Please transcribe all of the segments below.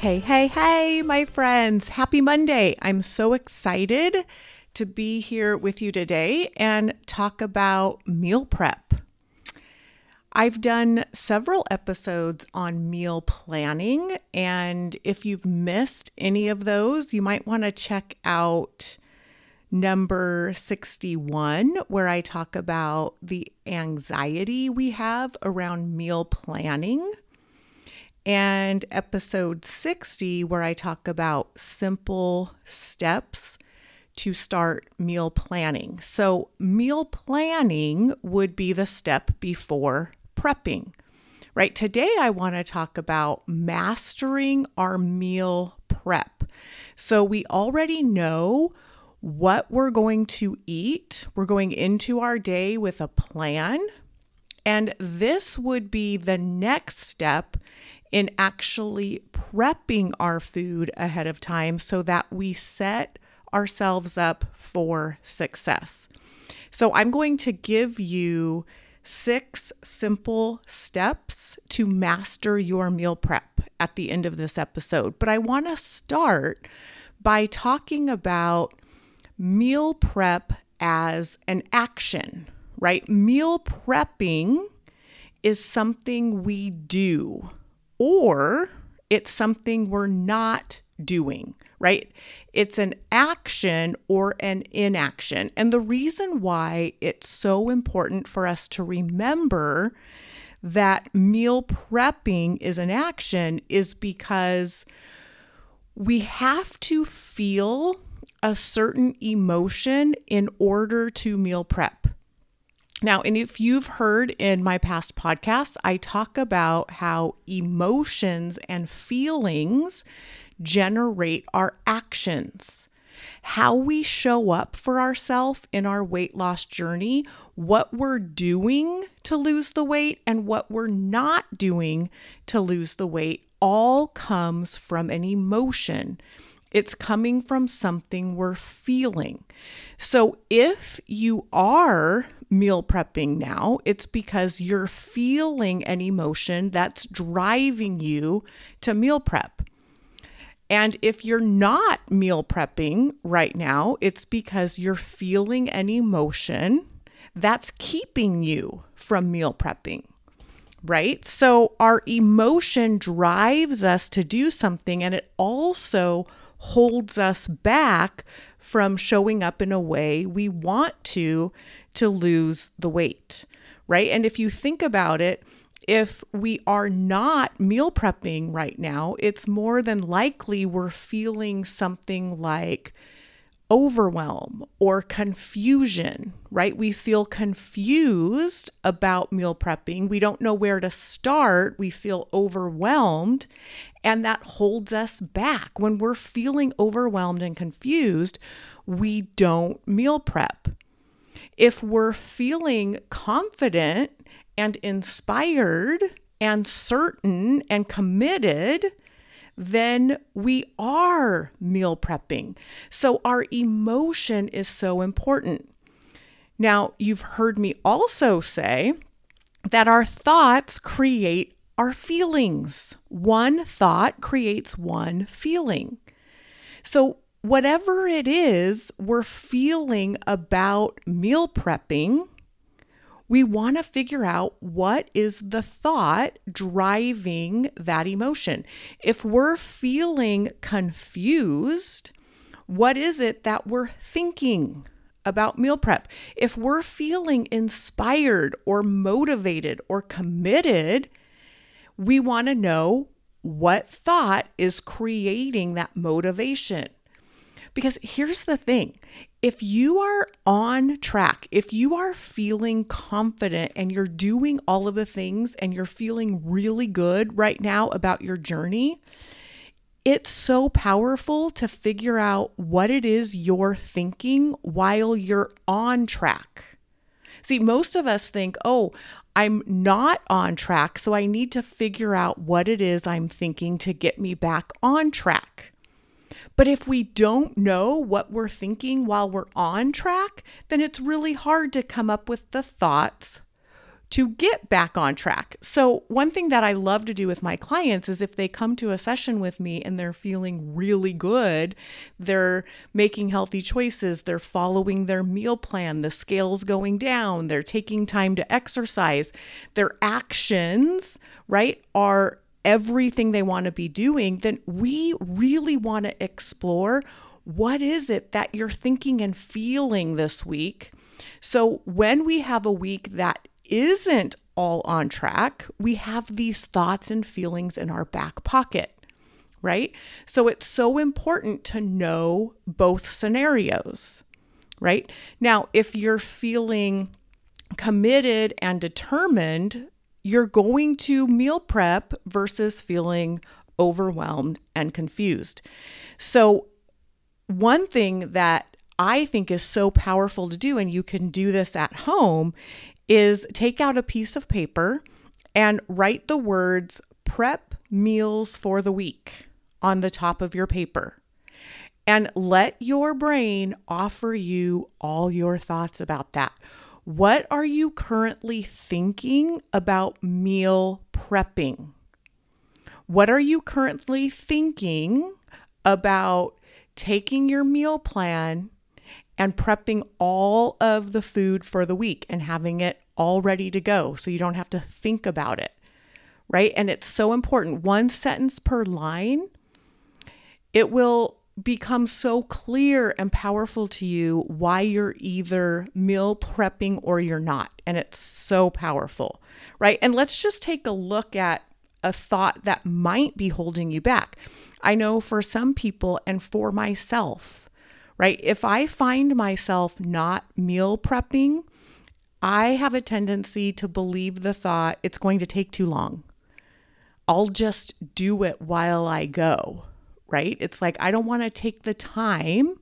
Hey, hey, hey, my friends. Happy Monday. I'm so excited to be here with you today and talk about meal prep. I've done several episodes on meal planning, and if you've missed any of those, you might want to check out number 61, where I talk about the anxiety we have around meal planning and episode 60, where I talk about simple steps to start meal planning. So, meal planning would be the step before prepping, right? Today, I want to talk about mastering our meal prep. So, we already know what we're going to eat, we're going into our day with a plan. And this would be the next step in actually prepping our food ahead of time so that we set ourselves up for success. So, I'm going to give you six simple steps to master your meal prep at the end of this episode. But I want to start by talking about meal prep as an action, right? Meal prepping is something we do or it's something we're not doing, right? It's an action or an inaction. And the reason why it's so important for us to remember that meal prepping is an action is because we have to feel a certain emotion in order to meal prep. Now, and if you've heard in my past podcasts, I talk about how emotions and feelings generate our actions. How we show up for ourselves in our weight loss journey, what we're doing to lose the weight, and what we're not doing to lose the weight all comes from an emotion. It's coming from something we're feeling. So if you are meal prepping now, it's because you're feeling an emotion that's driving you to meal prep. And if you're not meal prepping right now, it's because you're feeling an emotion that's keeping you from meal prepping, right? So our emotion drives us to do something and it also holds us back from showing up in a way we want to to lose the weight, right? And if you think about it, if we are not meal prepping right now, it's more than likely we're feeling something like overwhelm or confusion, right? We feel confused about meal prepping. We don't know where to start. We feel overwhelmed, and that holds us back. When we're feeling overwhelmed and confused, we don't meal prep. If we're feeling confident and inspired and certain and committed, then we are meal prepping. So our emotion is so important. Now, you've heard me also say that our thoughts create our feelings. One thought creates one feeling. So, whatever it is we're feeling about meal prepping, we want to figure out what is the thought driving that emotion. If we're feeling confused, what is it that we're thinking about meal prep? If we're feeling inspired or motivated or committed, we want to know what thought is creating that motivation. Because here's the thing if you are on track, if you are feeling confident and you're doing all of the things and you're feeling really good right now about your journey, it's so powerful to figure out what it is you're thinking while you're on track. See, most of us think, oh, I'm not on track, so I need to figure out what it is I'm thinking to get me back on track. But if we don't know what we're thinking while we're on track, then it's really hard to come up with the thoughts to get back on track. So, one thing that I love to do with my clients is if they come to a session with me and they're feeling really good, they're making healthy choices, they're following their meal plan, the scale's going down, they're taking time to exercise, their actions, right, are everything they want to be doing, then we really want to explore what is it that you're thinking and feeling this week. So, when we have a week that isn't all on track, we have these thoughts and feelings in our back pocket, right? So it's so important to know both scenarios, right? Now, if you're feeling committed and determined, you're going to meal prep versus feeling overwhelmed and confused. So, one thing that I think is so powerful to do, and you can do this at home, is take out a piece of paper and write the words prep meals for the week on the top of your paper. And let your brain offer you all your thoughts about that. What are you currently thinking about meal prepping? What are you currently thinking about taking your meal plan and prepping all of the food for the week and having it all ready to go so you don't have to think about it. Right? And it's so important. One sentence per line, it will become so clear and powerful to you why you're either meal prepping or you're not. And it's so powerful, right? And let's just take a look at a thought that might be holding you back. I know for some people and for myself, right? If I find myself not meal prepping, I have a tendency to believe the thought it's going to take too long. I'll just do it while I go, right? It's like I don't want to take the time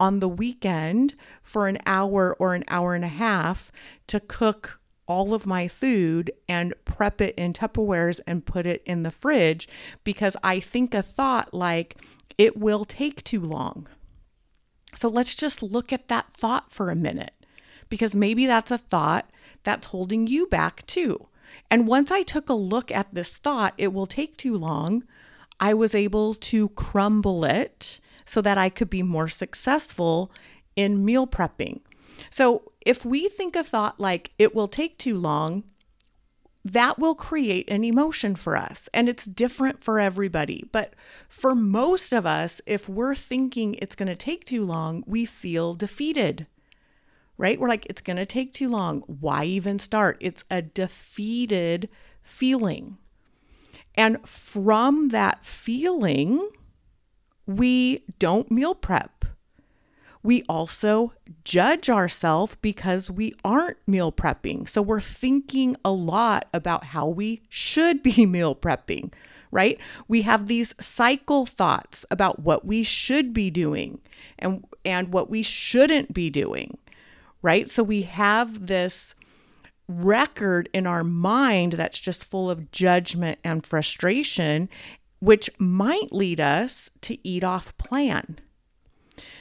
on the weekend for an hour or an hour and a half to cook all of my food and prep it in Tupperwares and put it in the fridge because I think a thought like it will take too long. So let's just look at that thought for a minute because maybe that's a thought that's holding you back too. And once I took a look at this thought, it will take too long, I was able to crumble it so that I could be more successful in meal prepping. So if we think a thought like it will take too long, that will create an emotion for us. And it's different for everybody. But for most of us, if we're thinking it's going to take too long, we feel defeated, right? We're like, it's going to take too long. Why even start? It's a defeated feeling. And from that feeling, we don't meal prep we also judge ourselves because we aren't meal prepping. So we're thinking a lot about how we should be meal prepping, right? We have these cycle thoughts about what we should be doing and and what we shouldn't be doing, right? So we have this record in our mind that's just full of judgment and frustration which might lead us to eat off plan.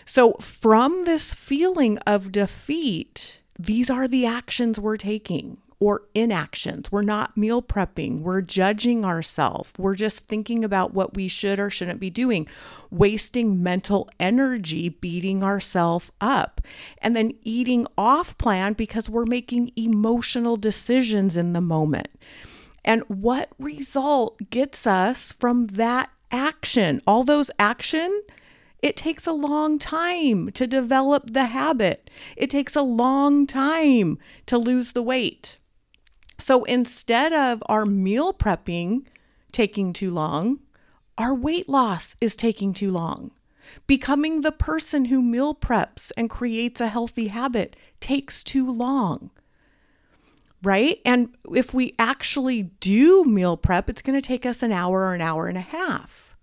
So, from this feeling of defeat, these are the actions we're taking or inactions. We're not meal prepping. We're judging ourselves. We're just thinking about what we should or shouldn't be doing, wasting mental energy beating ourselves up, and then eating off plan because we're making emotional decisions in the moment. And what result gets us from that action? All those action it takes a long time to develop the habit. It takes a long time to lose the weight. So instead of our meal prepping taking too long, our weight loss is taking too long. Becoming the person who meal preps and creates a healthy habit takes too long. Right? And if we actually do meal prep, it's going to take us an hour or an hour and a half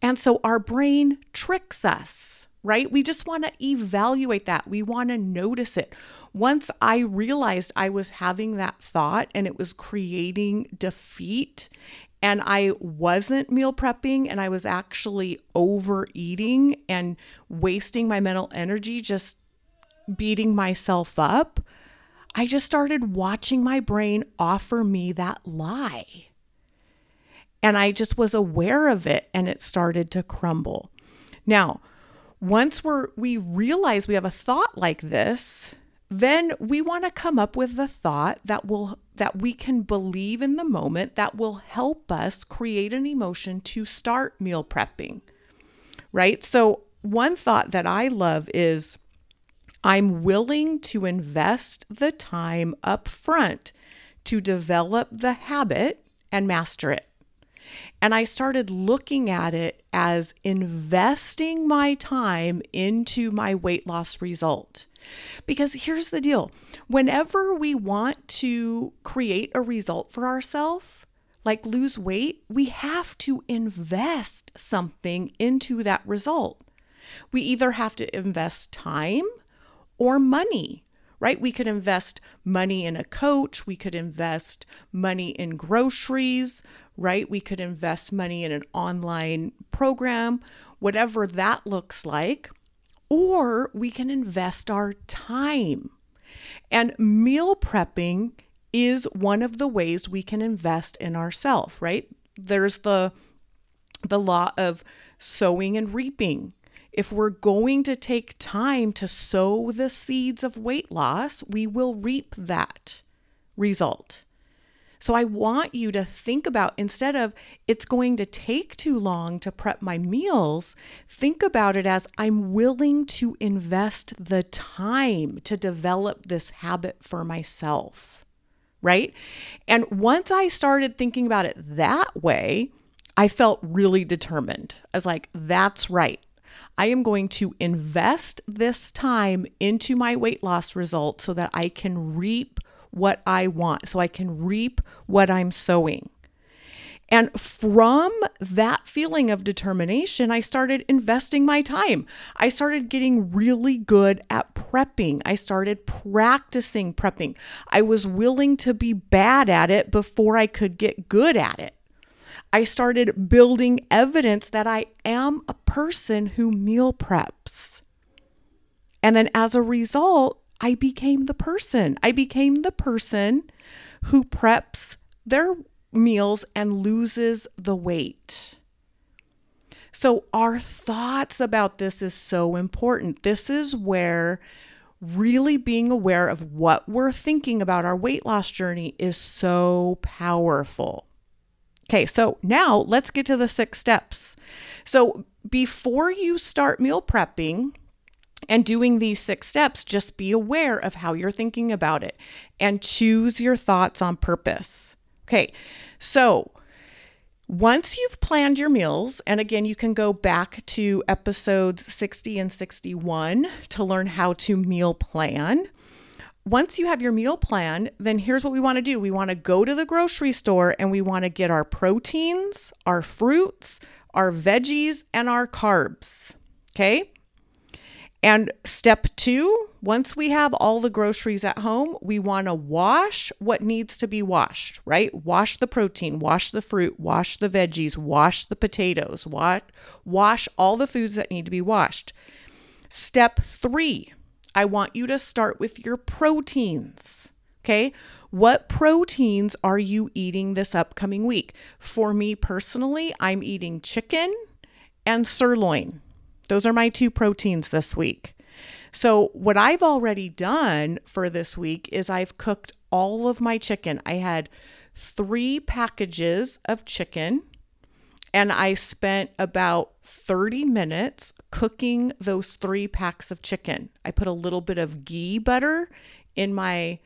And so our brain tricks us, right? We just want to evaluate that. We want to notice it. Once I realized I was having that thought and it was creating defeat and I wasn't meal prepping and I was actually overeating and wasting my mental energy just beating myself up, I just started watching my brain offer me that lie. And I just was aware of it and it started to crumble. Now, once we're we realize we have a thought like this, then we want to come up with the thought that will that we can believe in the moment that will help us create an emotion to start meal prepping. Right? So one thought that I love is I'm willing to invest the time up front to develop the habit and master it. And I started looking at it as investing my time into my weight loss result. Because here's the deal whenever we want to create a result for ourselves, like lose weight, we have to invest something into that result. We either have to invest time or money, right? We could invest money in a coach, we could invest money in groceries, right? We could invest money in an online program, whatever that looks like, or we can invest our time. And meal prepping is one of the ways we can invest in ourselves, right? There's the the law of sowing and reaping. If we're going to take time to sow the seeds of weight loss, we will reap that result. So I want you to think about instead of it's going to take too long to prep my meals, think about it as I'm willing to invest the time to develop this habit for myself. Right. And once I started thinking about it that way, I felt really determined. I was like, that's right. I am going to invest this time into my weight loss result so that I can reap what I want, so I can reap what I'm sowing. And from that feeling of determination, I started investing my time. I started getting really good at prepping. I started practicing prepping. I was willing to be bad at it before I could get good at it. I started building evidence that I am a person who meal preps. And then as a result, I became the person. I became the person who preps their meals and loses the weight. So, our thoughts about this is so important. This is where really being aware of what we're thinking about our weight loss journey is so powerful. Okay, so now let's get to the six steps. So before you start meal prepping, and doing these six steps, just be aware of how you're thinking about it and choose your thoughts on purpose. Okay, so once you've planned your meals, and again, you can go back to episodes 60 and 61 to learn how to meal plan once you have your meal plan, then here's what we want to do. We want to go to the grocery store and we want to get our proteins, our fruits, our veggies, and our carbs. Okay. And step two, once we have all the groceries at home, we want to wash what needs to be washed, right? Wash the protein, wash the fruit, wash the veggies, wash the potatoes, wash, wash all the foods that need to be washed. Step three, I want you to start with your proteins. Okay. What proteins are you eating this upcoming week? For me personally, I'm eating chicken and sirloin. Those are my two proteins this week. So, what I've already done for this week is I've cooked all of my chicken. I had three packages of chicken and I spent about 30 minutes cooking those three packs of chicken. I put a little bit of ghee butter in my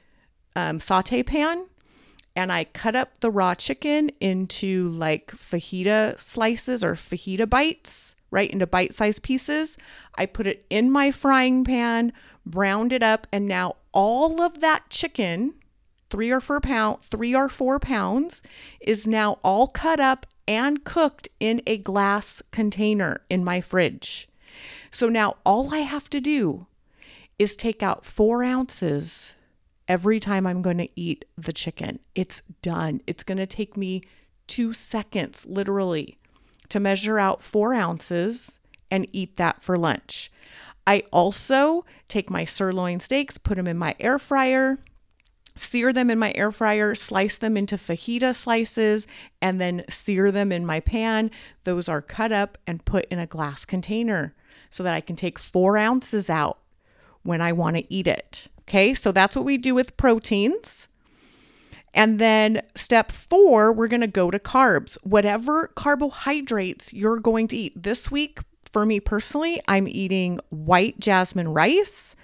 um, saute pan and I cut up the raw chicken into like fajita slices or fajita bites, right into bite sized pieces. I put it in my frying pan, browned it up, and now all of that chicken, three or four pound, three or four pounds, is now all cut up and cooked in a glass container in my fridge. So now all I have to do is take out four ounces every time I'm going to eat the chicken. It's done. It's going to take me two seconds, literally, to measure out four ounces and eat that for lunch. I also take my sirloin steaks, put them in my air fryer, sear them in my air fryer, slice them into fajita slices, and then sear them in my pan. Those are cut up and put in a glass container so that I can take four ounces out when I want to eat it. Okay, so that's what we do with proteins. And then step four, we're going to go to carbs. Whatever carbohydrates you're going to eat. This week, for me personally, I'm eating white jasmine rice,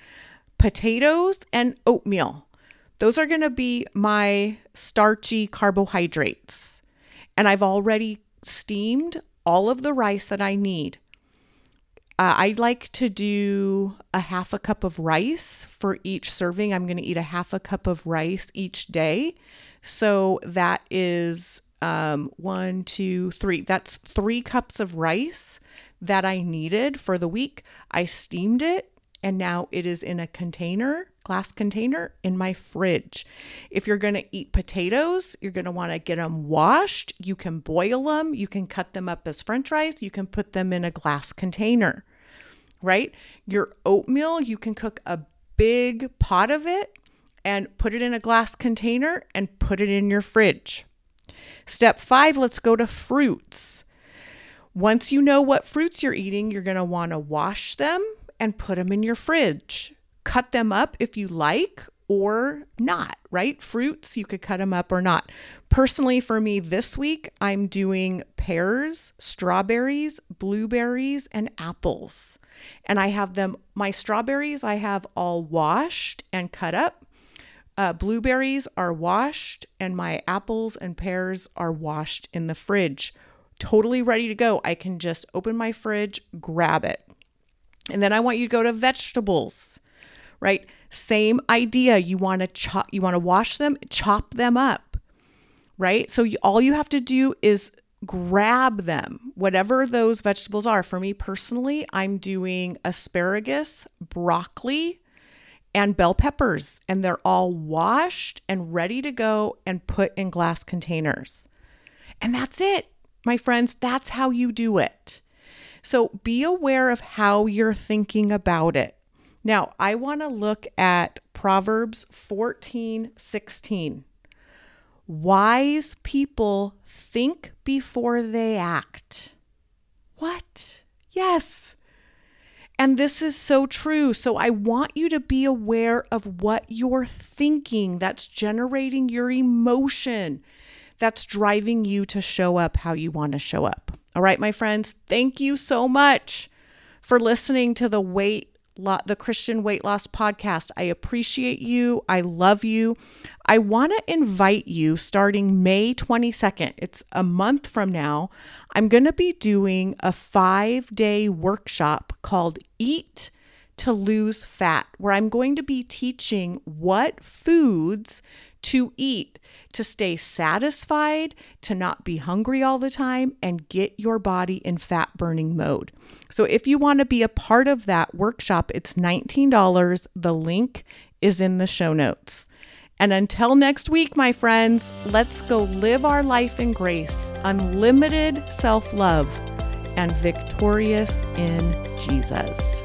potatoes, and oatmeal. Those are going to be my starchy carbohydrates. And I've already steamed all of the rice that I need. Uh, I like to do a half a cup of rice for each serving. I'm going to eat a half a cup of rice each day. So that is um, one, two, three. That's three cups of rice that I needed for the week. I steamed it and now it is in a container, glass container in my fridge. If you're going to eat potatoes, you're going to want to get them washed. You can boil them, you can cut them up as french fries, you can put them in a glass container, right? Your oatmeal, you can cook a big pot of it and put it in a glass container and put it in your fridge. Step five, let's go to fruits. Once you know what fruits you're eating, you're going to want to wash them and put them in your fridge. Cut them up if you like or not, right? Fruits, you could cut them up or not. Personally, for me this week, I'm doing pears, strawberries, blueberries, and apples. And I have them, my strawberries, I have all washed and cut up. Uh, blueberries are washed, and my apples and pears are washed in the fridge totally ready to go. I can just open my fridge, grab it. And then I want you to go to vegetables, right? Same idea. You want to chop, you want to wash them, chop them up, right? So you, all you have to do is grab them, whatever those vegetables are. For me personally, I'm doing asparagus, broccoli, and bell peppers, and they're all washed and ready to go and put in glass containers. And that's it my friends, that's how you do it. So be aware of how you're thinking about it. Now, I want to look at Proverbs 14 16. Wise people think before they act. What? Yes. And this is so true. So I want you to be aware of what you're thinking that's generating your emotion that's driving you to show up how you want to show up. All right, my friends, thank you so much for listening to the weight the Christian Weight Loss Podcast. I appreciate you. I love you. I want to invite you starting May 22nd. It's a month from now. I'm going to be doing a five day workshop called Eat to Lose Fat, where I'm going to be teaching what foods to eat to stay satisfied, to not be hungry all the time, and get your body in fat burning mode. So, if you want to be a part of that workshop, it's $19. The link is in the show notes. And until next week, my friends, let's go live our life in grace, unlimited self love, and victorious in Jesus.